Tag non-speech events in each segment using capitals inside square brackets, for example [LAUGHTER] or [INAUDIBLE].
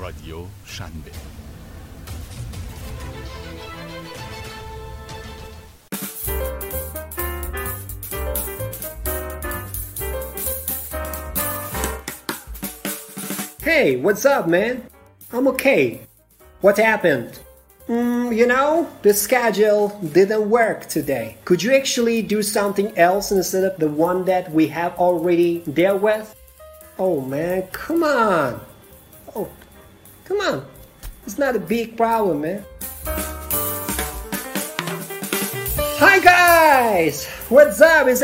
رادیو شنبه Hey, what's up, man? I'm okay. What happened? Mm, you know, the schedule didn't work today. Could you actually do something else instead of the one that we have already dealt with? Oh man, come on. Come on. It's not a big problem, man. Hi guys! What's up? It's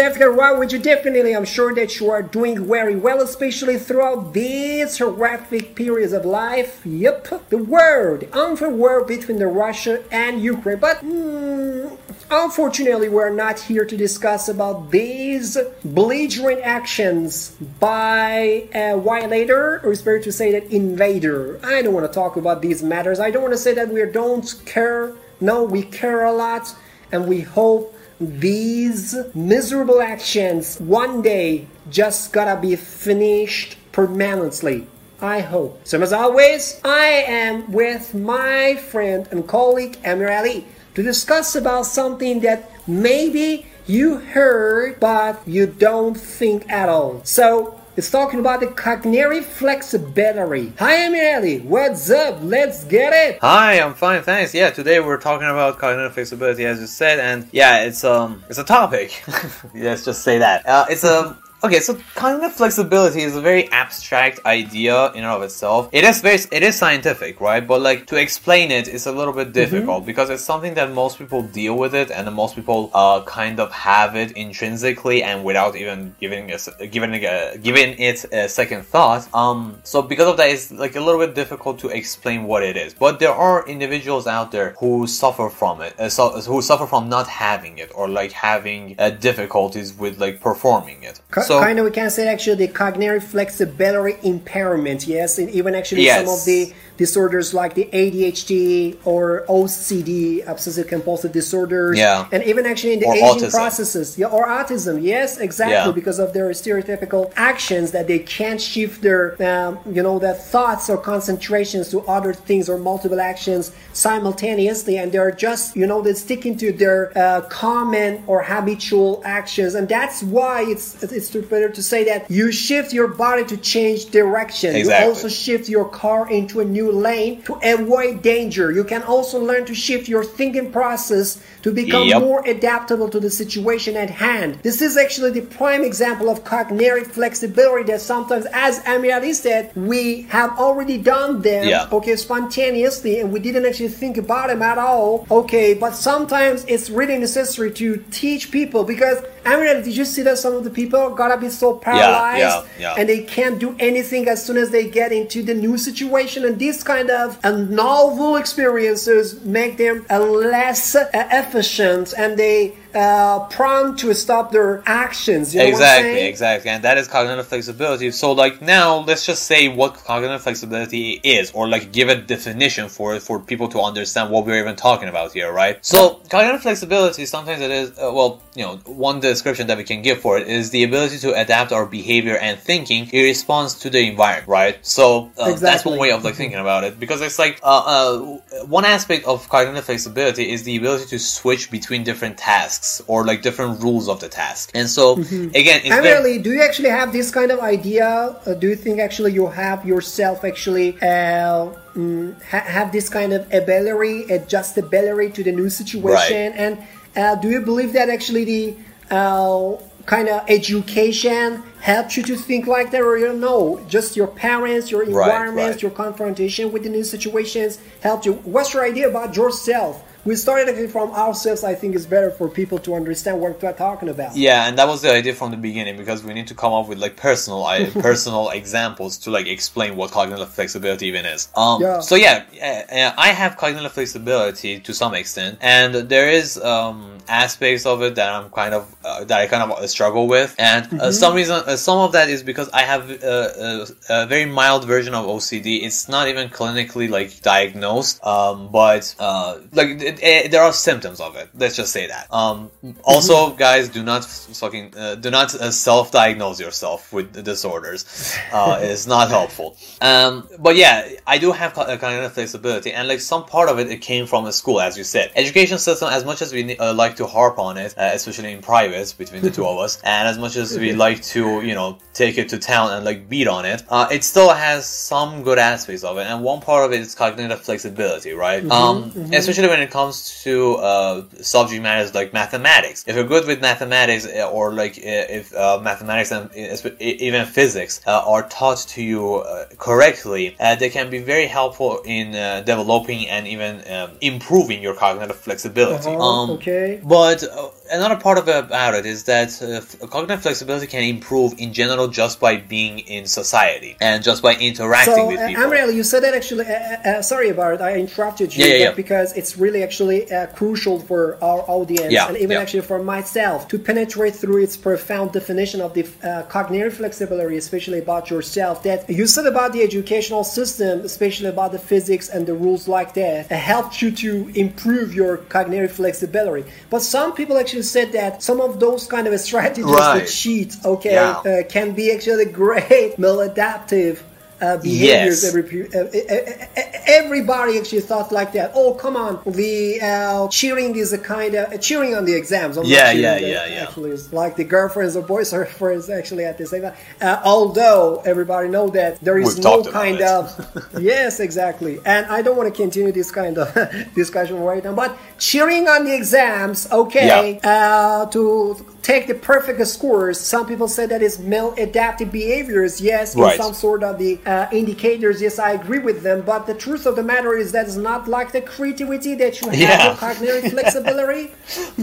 with you. Definitely, I'm sure that you are doing very well, especially throughout these horrific periods of life. Yep, the the unfair war between the Russia and Ukraine. But mm, unfortunately, we're not here to discuss about these belligerent actions by a violator, or it's better to say that invader. I don't want to talk about these matters. I don't want to say that we don't care. No, we care a lot and we hope these miserable actions one day just gotta be finished permanently. I hope. So as always, I am with my friend and colleague Amir Ali to discuss about something that maybe you heard but you don't think at all. So it's talking about the cognitive flexibility. Hi, Amir What's up? Let's get it. Hi, I'm fine, thanks. Yeah, today we're talking about cognitive flexibility, as you said, and yeah, it's um, it's a topic. [LAUGHS] Let's just say that. Uh, it's a Okay, so cognitive flexibility is a very abstract idea in and of itself. It is very, it is scientific, right? But like to explain it is a little bit difficult mm-hmm. because it's something that most people deal with it, and most people uh kind of have it intrinsically and without even giving a, giving a, giving it a second thought. Um, so because of that, it's like a little bit difficult to explain what it is. But there are individuals out there who suffer from it, uh, so, who suffer from not having it or like having uh, difficulties with like performing it. So kind of we can say actually the cognitive flexibility impairment. Yes, and even actually yes. some of the disorders like the ADHD or OCD, obsessive compulsive disorders, yeah. and even actually in the or aging autism. processes, yeah, or autism. Yes, exactly, yeah. because of their stereotypical actions that they can't shift their, um, you know, their thoughts or concentrations to other things or multiple actions simultaneously, and they're just, you know, they're sticking to their uh, common or habitual actions, and that's why it's it's better to say that you shift your body to change direction. Exactly. You also shift your car into a new lane to avoid danger. You can also learn to shift your thinking process to become yep. more adaptable to the situation at hand. This is actually the prime example of cognitive flexibility that sometimes, as Amir said, we have already done them, yeah. okay, spontaneously, and we didn't actually think about them at all, okay, but sometimes it's really necessary to teach people because, Amir, did you see that some of the people gotta be so paralyzed yeah, yeah, and they can't do anything as soon as they get into the new situation, and these kind of uh, novel experiences make them uh, less uh, efficient and they uh, prone to stop their actions. You know exactly, exactly, and that is cognitive flexibility. So, like now, let's just say what cognitive flexibility is, or like give a definition for it for people to understand what we're even talking about here, right? So, cognitive flexibility sometimes it is uh, well, you know, one description that we can give for it is the ability to adapt our behavior and thinking in response to the environment, right? So uh, exactly. that's one way of like thinking about it because it's like uh, uh, one aspect of cognitive flexibility is the ability to switch between different tasks tasks or like different rules of the task. And so mm-hmm. again, really, do you actually have this kind of idea? Uh, do you think actually you have yourself actually uh, mm, ha- have this kind of ability, adjustability to the new situation? Right. And uh, do you believe that actually the uh, kind of education helps you to think like that or you don't know just your parents your environment right, right. your confrontation with the new situations helped you what's your idea about yourself we started from ourselves. I think it's better for people to understand what we're talking about. Yeah, and that was the idea from the beginning because we need to come up with like personal, [LAUGHS] personal examples to like explain what cognitive flexibility even is. Um, yeah. So yeah, I have cognitive flexibility to some extent, and there is um, aspects of it that I'm kind of uh, that I kind of uh, struggle with, and uh, mm-hmm. some reason, uh, some of that is because I have a, uh, a, a, very mild version of OCD. It's not even clinically like diagnosed, um, but uh, like it, there are symptoms of it. Let's just say that. Um, also, guys, do not fucking uh, do not uh, self-diagnose yourself with disorders. Uh, it's not [LAUGHS] helpful. Um, but yeah, I do have cognitive flexibility, and like some part of it, it came from a school, as you said. Education system, as much as we uh, like to harp on it, uh, especially in private between the two of [LAUGHS] us, and as much as we like to, you know, take it to town and like beat on it, uh, it still has some good aspects of it, and one part of it is cognitive flexibility, right? Mm-hmm, um, mm-hmm. especially when it comes to uh, subject matters like mathematics. If you're good with mathematics, uh, or like if uh, mathematics and even physics uh, are taught to you uh, correctly, they can be very helpful in developing and even um, improving your cognitive flexibility. Uh-huh, um, okay. But another part of it about it is that uh, cognitive flexibility can improve in general just by being in society and just by interacting so, with uh, people. Amir Ali, you said that actually. Uh, uh, uh sorry about it. I interrupted you. Yeah, yeah, yeah. Because it's really actually uh, crucial for our audience and even actually for myself to penetrate through its profound definition of the cognitive flexibility, especially about yourself. That you said about the educational system, especially about the physics and the rules like that, helped you to improve your cognitive flexibility. But some people actually said that some of those kind of strategies right. to cheat, okay, yeah. uh, can be actually great [LAUGHS] maladaptive uh, behaviors. Yes. Every, uh, everybody actually thought like that. Oh, come on, the uh, cheering is a kind of uh, cheering on the exams. I'm yeah, yeah, yeah, yeah. Actually, it's like the girlfriends or boyfriends [LAUGHS] actually at the same time. Uh, although everybody know that there is We've no kind of [LAUGHS] yes, exactly. And I don't want to continue this kind of [LAUGHS] discussion right now, but cheering on the exams, okay, yeah. Uh, to take the perfect scores. Some people say that is maladaptive behaviors. Yes, right. in some sort of the uh, indicators. Yes, I agree with them. But the truth of the matter is that it's not like the creativity that you have, yeah. cognitive [LAUGHS] flexibility.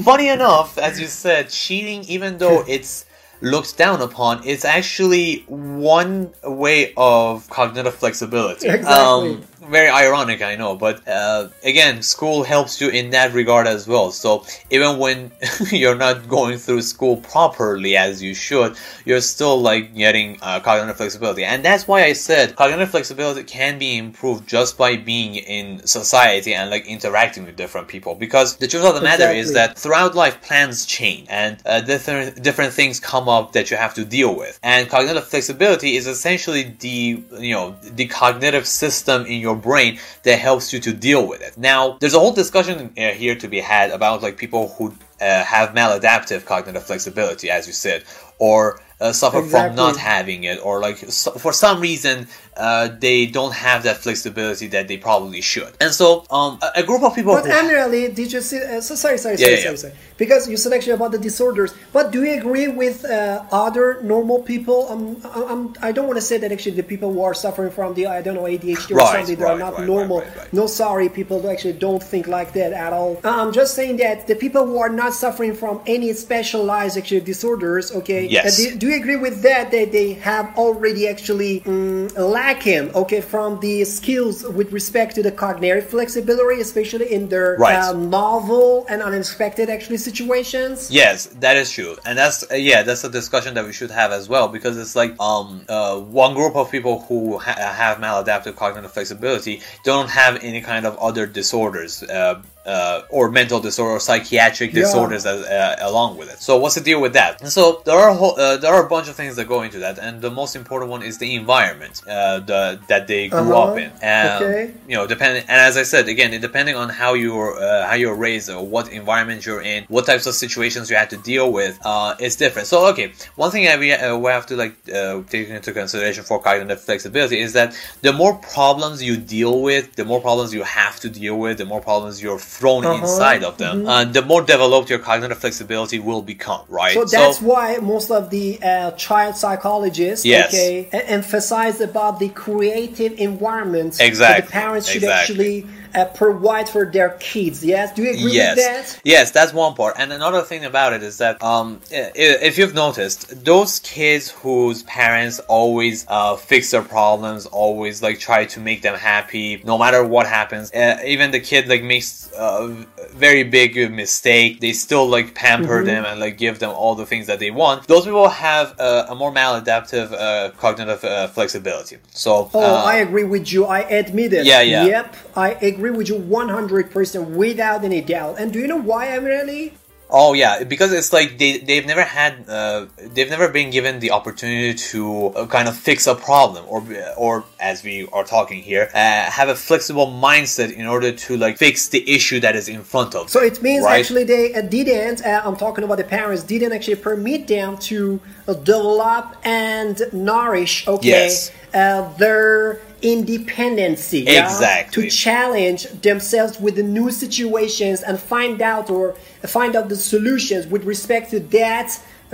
Funny enough, as you said, cheating, even though it's looked down upon, it's actually one way of cognitive flexibility. Exactly. Um, very ironic, I know, but uh, again, school helps you in that regard as well. So even when [LAUGHS] you're not going through school properly as you should, you're still like getting uh, cognitive flexibility, and that's why I said cognitive flexibility can be improved just by being in society and like interacting with different people. Because the truth of the matter exactly. is that throughout life, plans change and uh, different different things come up that you have to deal with, and cognitive flexibility is essentially the you know the cognitive system in your your brain that helps you to deal with it. Now, there's a whole discussion uh, here to be had about like people who uh, have maladaptive cognitive flexibility, as you said, or uh, suffer exactly. from not having it, or like so, for some reason uh, they don't have that flexibility that they probably should. And so, um, a, a group of people. But generally, did you see? Uh, so, sorry, sorry, sorry, yeah, sorry, yeah. sorry, Because you said actually about the disorders. But do you agree with uh, other normal people? Um, I'm, I don't want to say that actually the people who are suffering from the I don't know ADHD or right, something right, are not right, normal. No, sorry, people who actually don't think like that at all. Uh, I'm just saying that the people who are not suffering from any specialized actually disorders, okay? Yes. Do, do, you agree with that? That they have already actually um, lacking, okay, from the skills with respect to the cognitive flexibility, especially in their right. uh, novel and unexpected actually situations. Yes, that is true, and that's uh, yeah, that's a discussion that we should have as well because it's like um uh, one group of people who ha- have maladaptive cognitive flexibility don't have any kind of other disorders. Uh, or mental disorder or psychiatric yeah. disorders as, uh, along with it. So what's the deal with that? And so there are whole, uh, there are a bunch of things that go into that, and the most important one is the environment uh, the, that they grew uh-huh. up in. And, okay. You know, depending, and as I said again, depending on how you're uh, how you're raised or what environment you're in, what types of situations you have to deal with, uh, it's different. So okay, one thing that we, we have to like take into consideration for cognitive flexibility is that the more problems you deal with, the more problems you have to deal with, the more problems you're thrown uh-huh. inside of them, mm-hmm. uh, the more developed your cognitive flexibility will become, right? So that's so, why most of the uh, child psychologists yes. okay, emphasize about the creative environment. exactly. that the parents should exactly. actually uh, provide for their kids. Yes, do you agree yes. with that? Yes, that's one part. And another thing about it is that um, if you've noticed, those kids whose parents always uh, fix their problems, always like try to make them happy, no matter what happens. Uh, even the kid like makes a very big mistake, they still like pamper mm-hmm. them and like give them all the things that they want. Those people have uh, a more maladaptive uh, cognitive uh, flexibility. So, oh, I agree with you. I admit it. Yeah, yeah. Yep, I agree agree with you 100% without any doubt. And do you know why, I really? Oh yeah, because it's like they they've never had uh, they've never been given the opportunity to uh, kind of fix a problem or or as we are talking here uh, have a flexible mindset in order to like fix the issue that is in front of. So it means right? actually they uh, didn't. Uh, I'm talking about the parents didn't actually permit them to uh, develop and nourish. Okay, Yes. uh, their independency. yeah? Exactly. To challenge themselves with the new situations and find out or find out the solutions with respect to that.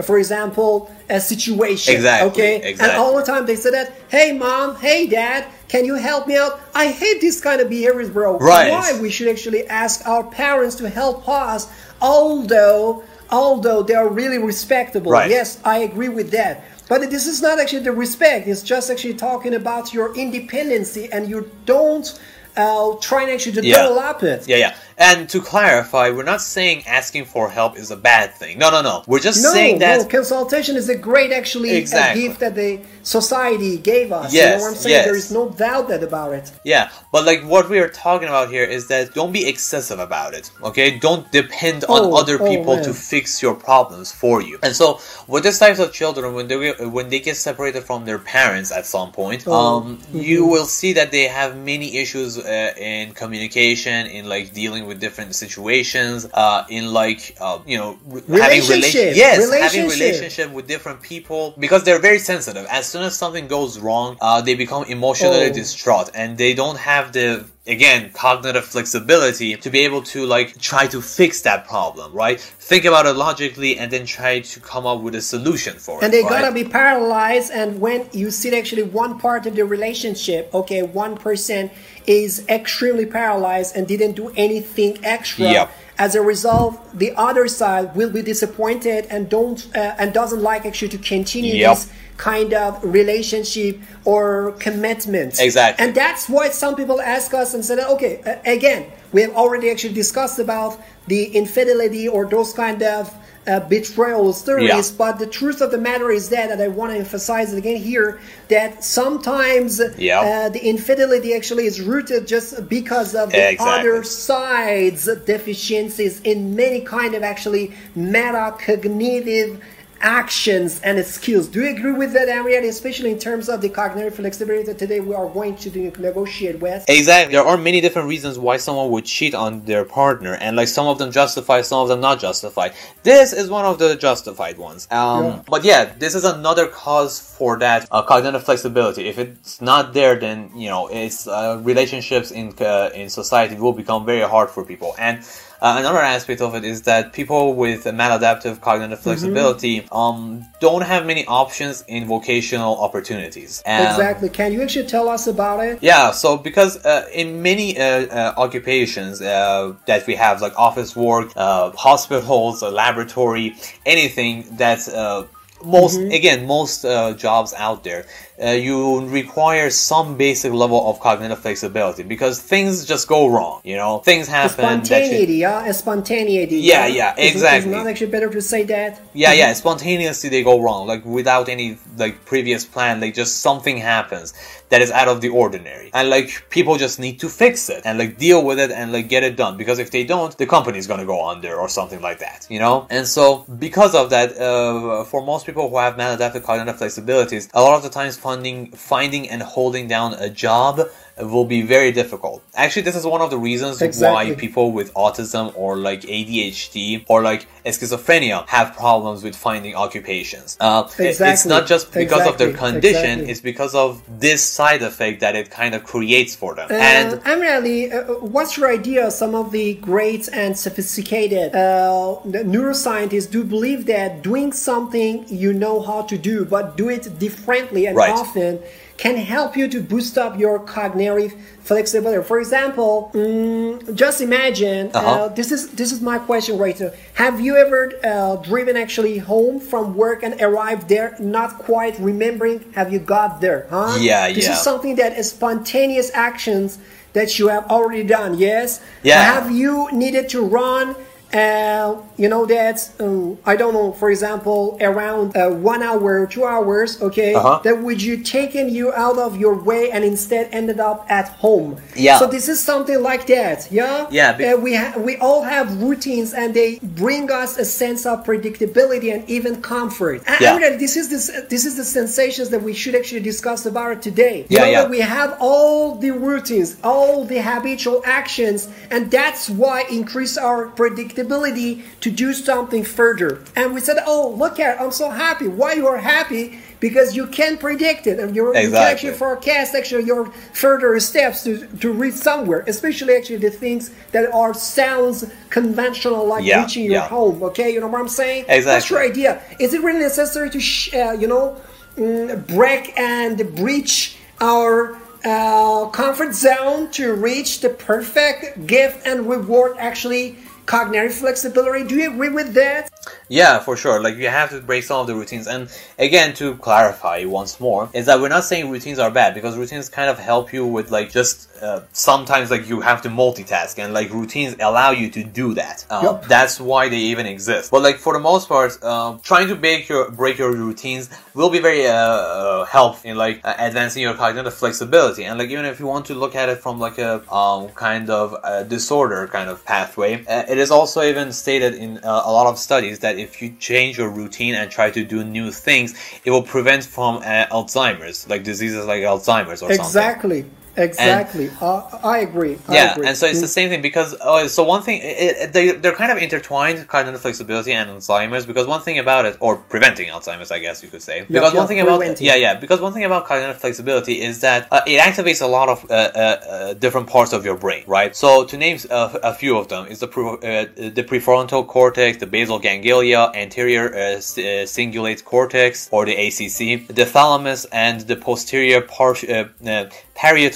For example, a situation. Exactly, Okay. And all the time they say that, "Hey, mom. Hey, dad. Can you help me out? I hate this kind of behaviors, bro. Right. Why we should actually ask our parents to help us, although although they are really respectable. Right. Yes, I agree with that. But this is not actually the respect. It's just actually talking about your independency, and you don't uh, try and actually to Yeah. develop it. Yeah, yeah. And to clarify, we're not saying asking for help is a bad thing. No, no, no. We're just No, saying that no, consultation is a great actually a Exactly. gift that the society gave us. you Yes, know what I'm saying? yes. There is no doubt that about it. Yeah, but like what we are talking about here is that don't be excessive about it. Okay, don't depend on Oh, other oh, people man. to fix your problems for you. And so, with these types of children, when they when they get separated from their parents at some point, Oh, um, you will see that they have many issues uh, in communication, in like dealing with different situations, uh, in like uh, you know re- having Relationship. yes, having Relationship. relationship with different people because they're very sensitive. As soon as something goes wrong, uh, they become emotionally Oh. distraught, and they don't have the again cognitive flexibility to be able to like try to fix that problem. Right? Think about it logically, and then try to come up with a solution for it. and they right? gotta be paralyzed and when you see actually one part of the relationship okay one person is extremely paralyzed and didn't do anything extra Yep. As a result the other side will be disappointed and don't uh, and doesn't like actually to continue Yep. this kind of relationship or commitment Exactly. and that's why some people ask us and said okay uh, again we have already actually discussed about the infidelity or those kind of uh, betrayal stories Yeah. but the truth of the matter is that, and I want to emphasize it again here, that sometimes Yeah. uh, the infidelity actually is rooted just because of the Exactly. other side's deficiencies in many kind of actually metacognitive actions and skills. Do you agree with that, Ariane? Especially in terms of the cognitive flexibility that today we are going to negotiate with. Exactly. There are many different reasons why someone would cheat on their partner, and like some of them justify, some of them not justified. This is one of the justified ones. Um, Yeah. But yeah, this is another cause for that uh, cognitive flexibility. If it's not there, then you know, it's uh, relationships in uh, in society will become very hard for people. And uh, another aspect of it is that people with maladaptive cognitive Mm-hmm. flexibility um, don't have many options in vocational opportunities. Um, exactly. Can you actually tell us about it? yeah, so because uh, in many uh, uh, occupations uh, that we have, like office work, uh, hospitals, a laboratory, anything that's uh, most again most uh, jobs out there, uh, you require some basic level of cognitive flexibility because things just go wrong. You know, things happen. that you- Spontaneity, yeah, a spontaneity. Yeah, yeah, it- exactly. Is not actually better to say that? Yeah, yeah, spontaneously they go wrong, like without any like previous plan, like just something happens that is out of the ordinary. And like people just need to fix it and like deal with it and like get it done because if they don't, the company is going to go under or something like that, you know? And so because of that, uh, for most people who have maladaptive cognitive flexibilities, a lot of the times finding finding and holding down a job will be very difficult. Actually, this is one of the reasons Exactly. why people with autism or like ADHD or like schizophrenia have problems with finding occupations. Uh, it- It's not just because of their condition; Exactly. it's because of this side effect that it kind of creates for them. Uh, and Amir Ali, uh, what's your idea of some of the great and sophisticated uh, neuroscientists do believe that doing something you know how to do, but do it differently and Right. often, can help you to boost up your cognitive flexibility. For example, mm, just imagine Uh-huh. uh, this is this is my question right here. Have you ever uh, driven actually home from work and arrived there not quite remembering have you got there? Huh? Yeah, This yeah. is something that is spontaneous actions that you have already done. Yes. Yeah. Have you needed to run uh, you know that um, I don't know, for example, around uh, one hour, two hours, okay, Uh-huh. that would you taken you out of your way and instead ended up at home. Yeah. So this is something like that, yeah. Yeah, be- Uh, we ha- we all have routines and they bring us a sense of predictability and even comfort. And Yeah. I mean, this is this this is the sensations that we should actually discuss about today. You Yeah, know yeah. that we have all the routines, all the habitual actions, and that's why increase our predictability to do something further. And we said, "Oh, look at, I'm so happy. Why you are happy? Because you can predict it, and you're, you can actually forecast actually your further steps to to reach somewhere. Especially actually the things that are sounds conventional, like Yeah, reaching your yeah. home. Okay, you know what I'm saying? Exactly. That's your idea. Is it really necessary to, sh- uh, you know, mm, break and breach our uh, comfort zone to reach the perfect gift and reward? Actually, cognitive flexibility. Do you agree with that? Yeah, for sure. Like you have to break some of the routines. And again, to clarify once more, is that we're not saying routines are bad because routines kind of help you with like just uh, sometimes like you have to multitask and like routines allow you to do that. Um, Yup. That's why they even exist. But like for the most part, um, trying to break your break your routines will be very uh, uh, helpful in like uh, advancing your cognitive flexibility. And like even if you want to look at it from like a um, kind of uh, disorder kind of pathway, uh, it is also even stated in uh, a lot of studies that if you change your routine and try to do new things, it will prevent from uh, Alzheimer's, like diseases like Alzheimer's or something. Exactly. Exactly. uh, I agree. I Yeah, agree. and so it's the same thing because uh, so one thing it, they they're kind of intertwined, kind cognitive flexibility and Alzheimer's. Because one thing about it, or preventing Alzheimer's, I guess you could say. Because yeah, one thing about preventing. yeah yeah because one thing about cognitive flexibility is that uh, it activates a lot of uh, uh, uh, different parts of your brain, right? So to name a, a few of them is the pre, the prefrontal cortex, the basal ganglia, anterior cingulate cortex, or the ACC, the thalamus, and the posterior part, uh,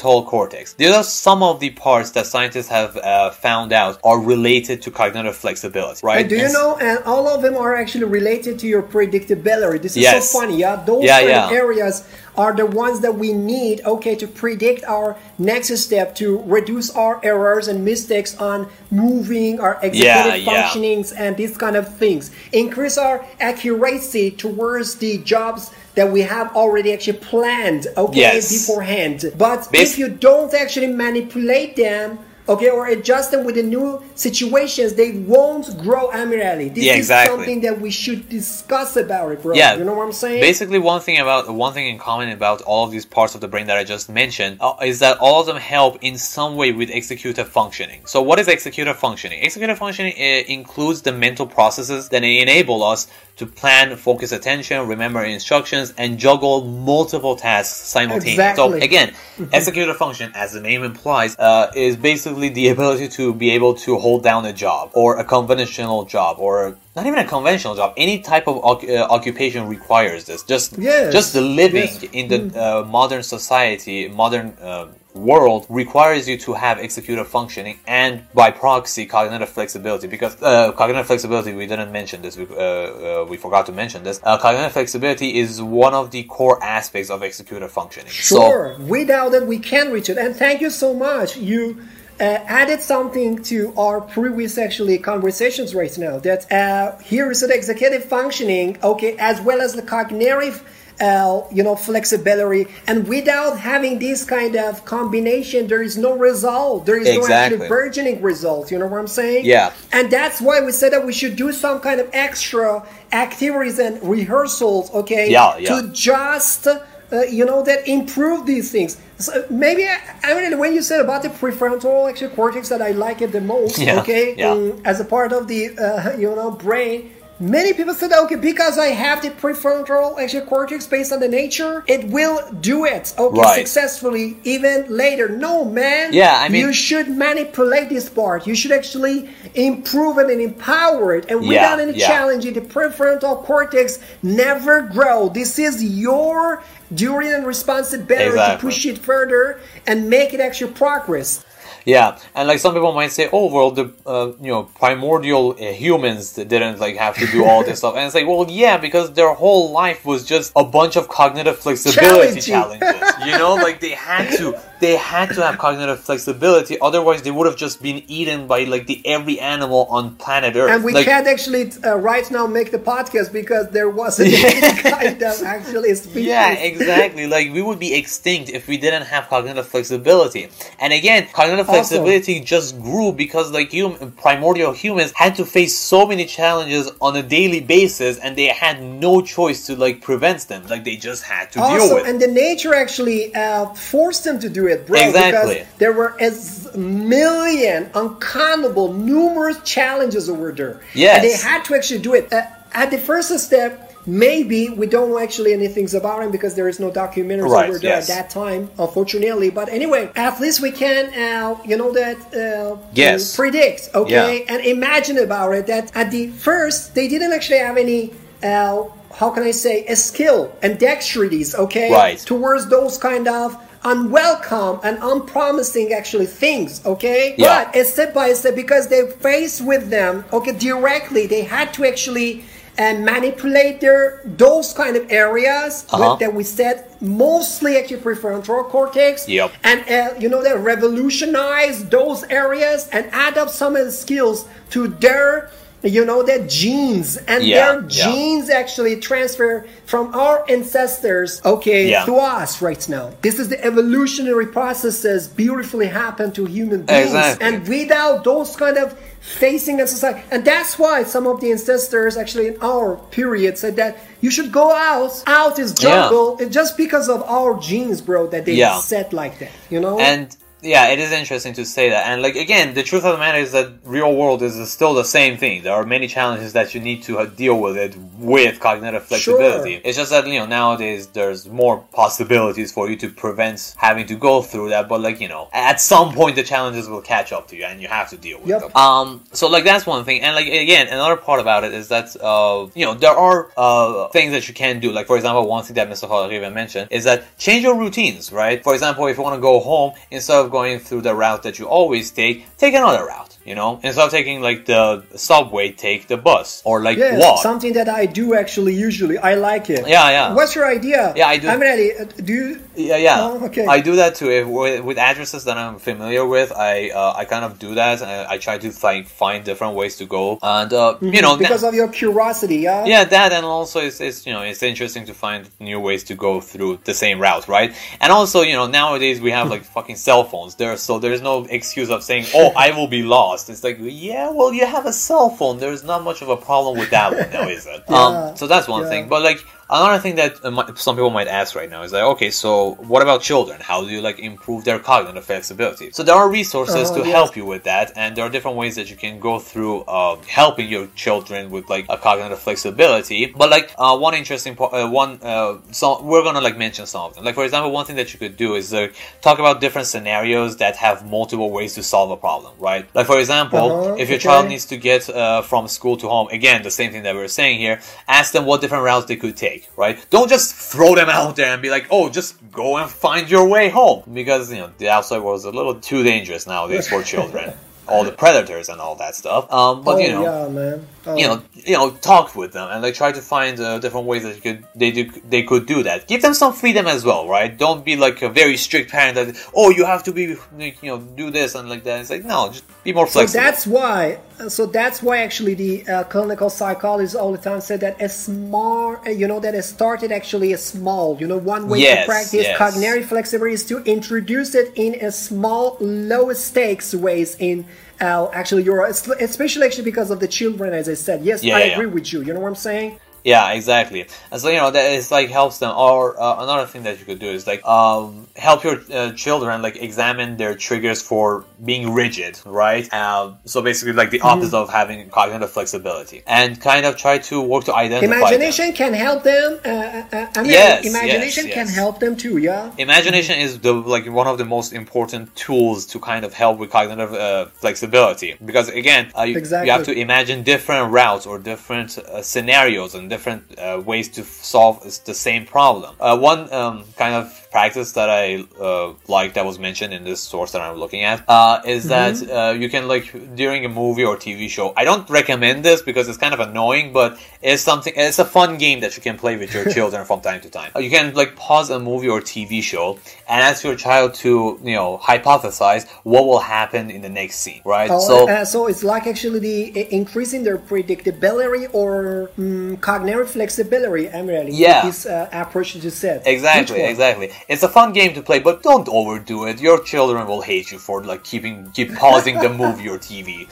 parietal cortex. These are some of the parts that scientists have uh, found out are related to cognitive flexibility, right? And do you And know? And all of them are actually related to your predictability. This is Yes. so funny, yeah. Those Yeah, yeah. areas are the ones that we need, okay, to predict our next step to reduce our errors and mistakes on moving, our executive Yeah, yeah. functionings, and these kind of things. Increase our accuracy towards the jobs that we have already actually planned, okay, Yes. beforehand. But Bas- if you don't actually manipulate them, okay, or adjust them with the new situations, they won't grow immediately. This Yeah, is something that we should discuss about it, bro. Yeah, you know what I'm saying? Basically, one thing about one thing in common about all of these parts of the brain that I just mentioned uh, is that all of them help in some way with executive functioning. So, what is executive functioning? Executive functioning uh, includes the mental processes that enable us to plan, focus attention, remember instructions, and juggle multiple tasks simultaneously. So, again, executive function, as the name implies, uh, is basically the ability to be able to hold down a job or a conventional job or not even a conventional job. Any type of uh, occupation requires this. Just Yes. just the living Yes. in the uh, modern society, modern uh, world requires you to have executive functioning and by proxy cognitive flexibility because uh, cognitive flexibility we didn't mention this we, uh, uh, we forgot to mention this uh, cognitive flexibility is one of the core aspects of executive functioning So- Sure. Without it, we can reach it. And thank you so much. You added something to our previous actually conversations right now. That uh, here is the executive functioning, okay, as well as the cognitive. Uh, you know flexibility and without having this kind of combination there is no result there is no actually burgeoning result you know what i'm saying Yeah. and that's why we said that we should do some kind of extra activities and rehearsals okay Yeah, yeah. to just uh, you know that improve these things so maybe I, I mean when you said about the prefrontal actually cortex that i like it the most Yeah, okay yeah. mm, as a part of the uh, you know brain Many people said, okay, because I have the prefrontal actually cortex based on the nature, it will do it, okay, Right. successfully even later. No, man. Yeah, I mean- you should manipulate this part. You should actually improve it and empower it. And Yeah, without any yeah. challenge, the prefrontal cortex never grow. This is your duty and responsibility to Exactly. push it further and make it actually progress. Yeah, and like some people might say, oh well, the uh, you know primordial uh, humans didn't like have to do all this [LAUGHS] stuff, and it's like, well, yeah, because their whole life was just a bunch of cognitive flexibility challenges. you know, [LAUGHS] like they had to they had to have cognitive flexibility, otherwise they would have just been eaten by like the every animal on planet Earth. And we like, can't actually uh, right now make the podcast because there wasn't [LAUGHS] any kind of actually species. Yeah, exactly. like we would be extinct if we didn't have cognitive flexibility. And again, cognitive Awesome. flexibility just grew because like hum- primordial humans had to face so many challenges on a daily basis, and they had no choice to like prevent them. Like they just had to deal Awesome, with. and the nature actually uh, forced them to do it, bro. Exactly. Because there were as million, uncountable, numerous challenges over there. Yes. And they had to actually do it. Uh, at the first step, maybe we don't know actually anything about him because there is no documentaries Right, over there yes. at that time, unfortunately. But anyway, at least we can, uh, you know, that uh, Yes. predict, okay, Yeah. and imagine about it that at the first they didn't actually have any. Uh, how can I say a skill and dexterities, okay, Right. towards those kind of unwelcome and unpromising actually things, okay? Yeah. But it's step by step because they faced with them, okay, directly. They had to actually uh, manipulate their those kind of areas Uh-huh. that we said mostly actually prefrontal cortex. Yep. And uh, you know that revolutionize those areas and add up some of the skills to their you know their genes and Yeah, their yeah. genes actually transfer from our ancestors okay Yeah. to us right now this is the evolutionary processes beautifully happen to human beings Exactly. and without those kind of facing a society and that's why some of the ancestors actually in our period said that you should go out out is jungle and just because of our genes bro that they Yeah. said like that you know and yeah, it is interesting to say that. And like again, the truth of the matter is that real world is still the same thing. There are many challenges that you need to uh, deal with it with cognitive flexibility. Sure. It's just that you know nowadays there's more possibilities for you to prevent having to go through that. But like you know, at some point the challenges will catch up to you, and you have to deal with Yep. them. Um, so like that's one thing. And like again, another part about it is that uh, you know there are uh, things that you can do. Like for example, one thing that Mr. Khalid even mentioned is that change your routines. Right. For example, if you want to go home instead of going through the route that you always take, take another route. You know, instead of taking like the subway, take the bus or like Yes, walk. something that I do actually usually. I like it. Yeah, yeah. What's your idea? Yeah, I do- I'm ready. Uh, Do you? Yeah, yeah. Oh, okay. I do that too. If, with, addresses that I'm familiar with, I uh, I kind of do that. And I try to like find different ways to go, and uh, you know, na- because of your curiosity, yeah. yeah, that and also it's, it's you know it's interesting to find new ways to go through the same route, right? And also you know nowadays we have like fucking cell phones there, so there's no excuse of saying oh I will be lost. It's like yeah, well you have a cell phone. There's not much of a problem with that one now, is it? [LAUGHS] Yeah, um, so that's one yeah. thing. But like another thing that uh, some people might ask right now is like okay, so what about children? How do you like improve their cognitive flexibility? So there are resources Uh-huh, to yes. help you with that, and there are different ways that you can go through um, helping your children with like a cognitive flexibility. But like uh, one interesting po- uh, one, uh, so we're gonna like mention some of them. Like for example, one thing that you could do is uh, talk about different scenarios that have multiple ways to solve a problem, right? Like for example, Uh-huh, if your okay. child needs to get uh, from school to home, again the same thing that we are saying here. Ask them what different routes they could take, right? Don't just throw them out there and be like, oh, just go and find your way home, because you know the outside world is a little too dangerous nowadays for children. [LAUGHS] all the predators and all that stuff. Um, but oh, you know, yeah, man. Oh. you know, you know, talk with them and like try to find uh, different ways that you could they do they could do that. Give them some freedom as well, right? Don't be like a very strict parent that oh you have to be you know do this and like that. It's like no, just be more So flexible. that's why. So that's why actually the uh, clinical psychologists all the time said that a small, uh, you know, that it started actually a small. You know, one way Yes, to practice yes. cognitive flexibility is to introduce it in a small, low stakes ways in. Uh, actually, your especially actually because of the children, as I said. Yes, Yeah, I yeah, agree with you. You know what I'm saying? Yeah, exactly. And so you know that it's like helps them. Or uh, another thing that you could do is like um, help your uh, children like examine their triggers for being rigid, right? Um, so basically, like the Mm-hmm. opposite of having cognitive flexibility, and kind of try to work to identify. them. Imagination can help them. Uh, uh, I mean, Yes, imagination yes, can help them too. Yeah. Imagination is the like one of the most important tools to kind of help with cognitive uh, flexibility because again uh, you, Exactly. you have to imagine different routes or different uh, scenarios and different uh, ways to solve the same problem. Uh, one um, kind of practice that I uh, like that was mentioned in this source that I'm looking at uh, is that Mm-hmm. uh, you can like during a movie or TV show. I don't recommend this because it's kind of annoying, but it's something. It's a fun game that you can play with your [LAUGHS] children from time to time. You can like pause a movie or TV show and ask your child to you know hypothesize what will happen in the next scene, right? Oh, so uh, so it's like actually the increasing their predictability or mm, cognitive flexibility. I'm really Yeah. This uh, approach you said. Exactly, exactly. It's a fun game to play, but don't overdo it. Your children will hate you for like keeping keep pausing the movie or TV.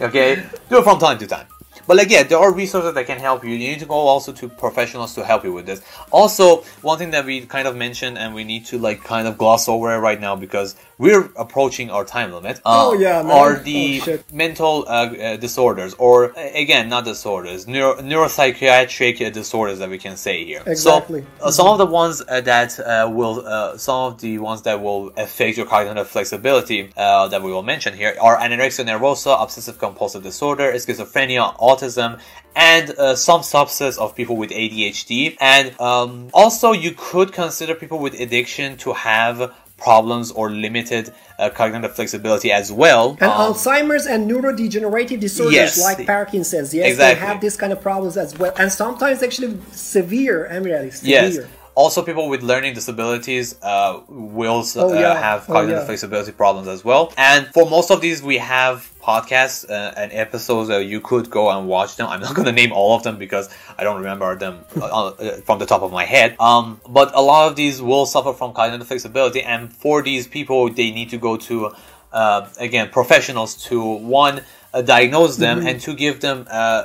Okay, do it from time to time. But like yeah, there are resources that can help you. You need to go also to professionals to help you with this. Also, one thing that we kind of mentioned and we need to like kind of gloss over it right now because we're approaching our time limit. Oh, uh, yeah, man. Are Oh, the shit. mental uh, uh, disorders or again not disorders, neuro- neuropsychiatric uh, disorders that we can say here. Exactly. So uh, some of the ones uh, that uh, will, uh, some of the ones that will affect your cognitive flexibility uh, that we will mention here are anorexia nervosa, obsessive compulsive disorder, schizophrenia, autism, and uh, some subsets of people with ADHD. And um, also, you could consider people with addiction to have problems or limited uh, cognitive flexibility as well. And Um, Alzheimer's and neurodegenerative disorders Yes. like Parkinson's, yes, Exactly. they have this kind of problems as well, and sometimes actually severe. I'm really Yes. Also, people with learning disabilities uh, will Oh, uh, yeah. have Oh, cognitive yeah. flexibility problems as well. And for most of these, we have podcasts uh, and episodes that you could go and watch them. I'm not going to name all of them because I don't remember them uh, uh, from the top of my head. Um, but a lot of these will suffer from cognitive flexibility, and for these people, they need to go to uh, again professionals to one uh, diagnose them Mm-hmm. and to give them uh,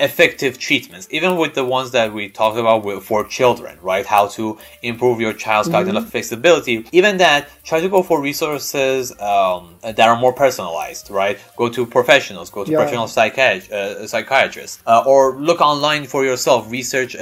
effective treatments even with the ones that we talked about with, for children right? How to improve your child's Mm-hmm. cognitive flexibility. Even that try to go for resources um, that are more personalized right? Go to professionals go to Yeah. professional uh, psychiatrists uh, or look online for yourself. Research uh,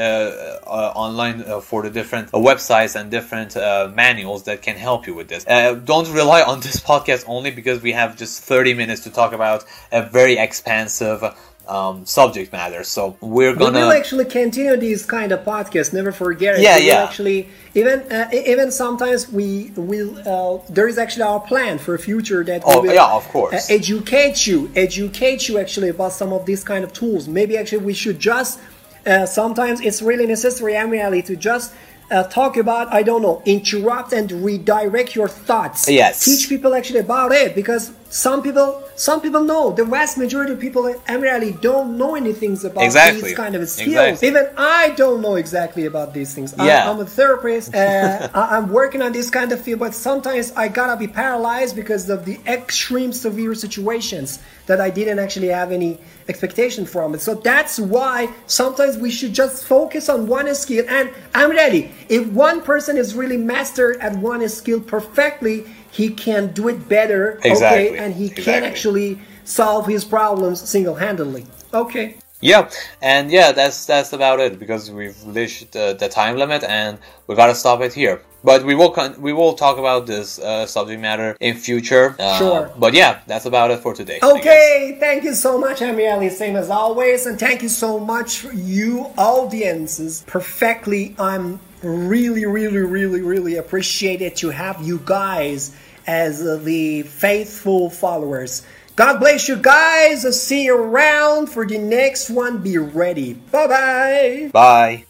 uh, online uh, for the different uh, websites and different uh, manuals that can help you with this. Uh, don't rely on this [LAUGHS] podcast only because we have just 30 minutes to talk about a very expansive um, subject matter so we're gonna We will actually continue these kind of podcasts. Never forget it. Yeah, we yeah. Actually, even uh, even sometimes we will. Uh, there is actually our plan for future that Oh, we will yeah, of course. uh, educate you, educate you actually about some of these kind of tools. Maybe actually we should just. Uh, sometimes it's really necessary, Amir Ali, to just. Uh, talk about I don't know, interrupt and redirect your thoughts. Yes. Teach people actually about it because some people, some people know. The vast majority of people, in Amir Ali, don't know anything about Exactly. these kind of skills. Exactly. Even I don't know exactly about these things. I- Yeah. I'm a therapist. Uh, [LAUGHS] I- I'm working on this kind of field, but sometimes I gotta be paralyzed because of the extreme severe situations that I didn't actually have any expectation from it. So that's why sometimes we should just focus on one skill. And I'm ready. If one person is really mastered at one skill perfectly, he can do it better. Exactly. Okay, and he can actually solve his problems single-handedly. Okay. Yeah, and yeah, that's that's about it because we've reached uh, the time limit and we gotta stop it here. But we will con- we will talk about this uh, subject matter in future. Uh, Sure. But yeah, that's about it for today. Okay, thank you so much, Amir Ali, same as always, and thank you so much, for you audiences. Perfectly, I'm really, really, really, really appreciated to have you guys as the faithful followers. God bless you guys. See you around for the next one. Be ready. Bye bye. Bye.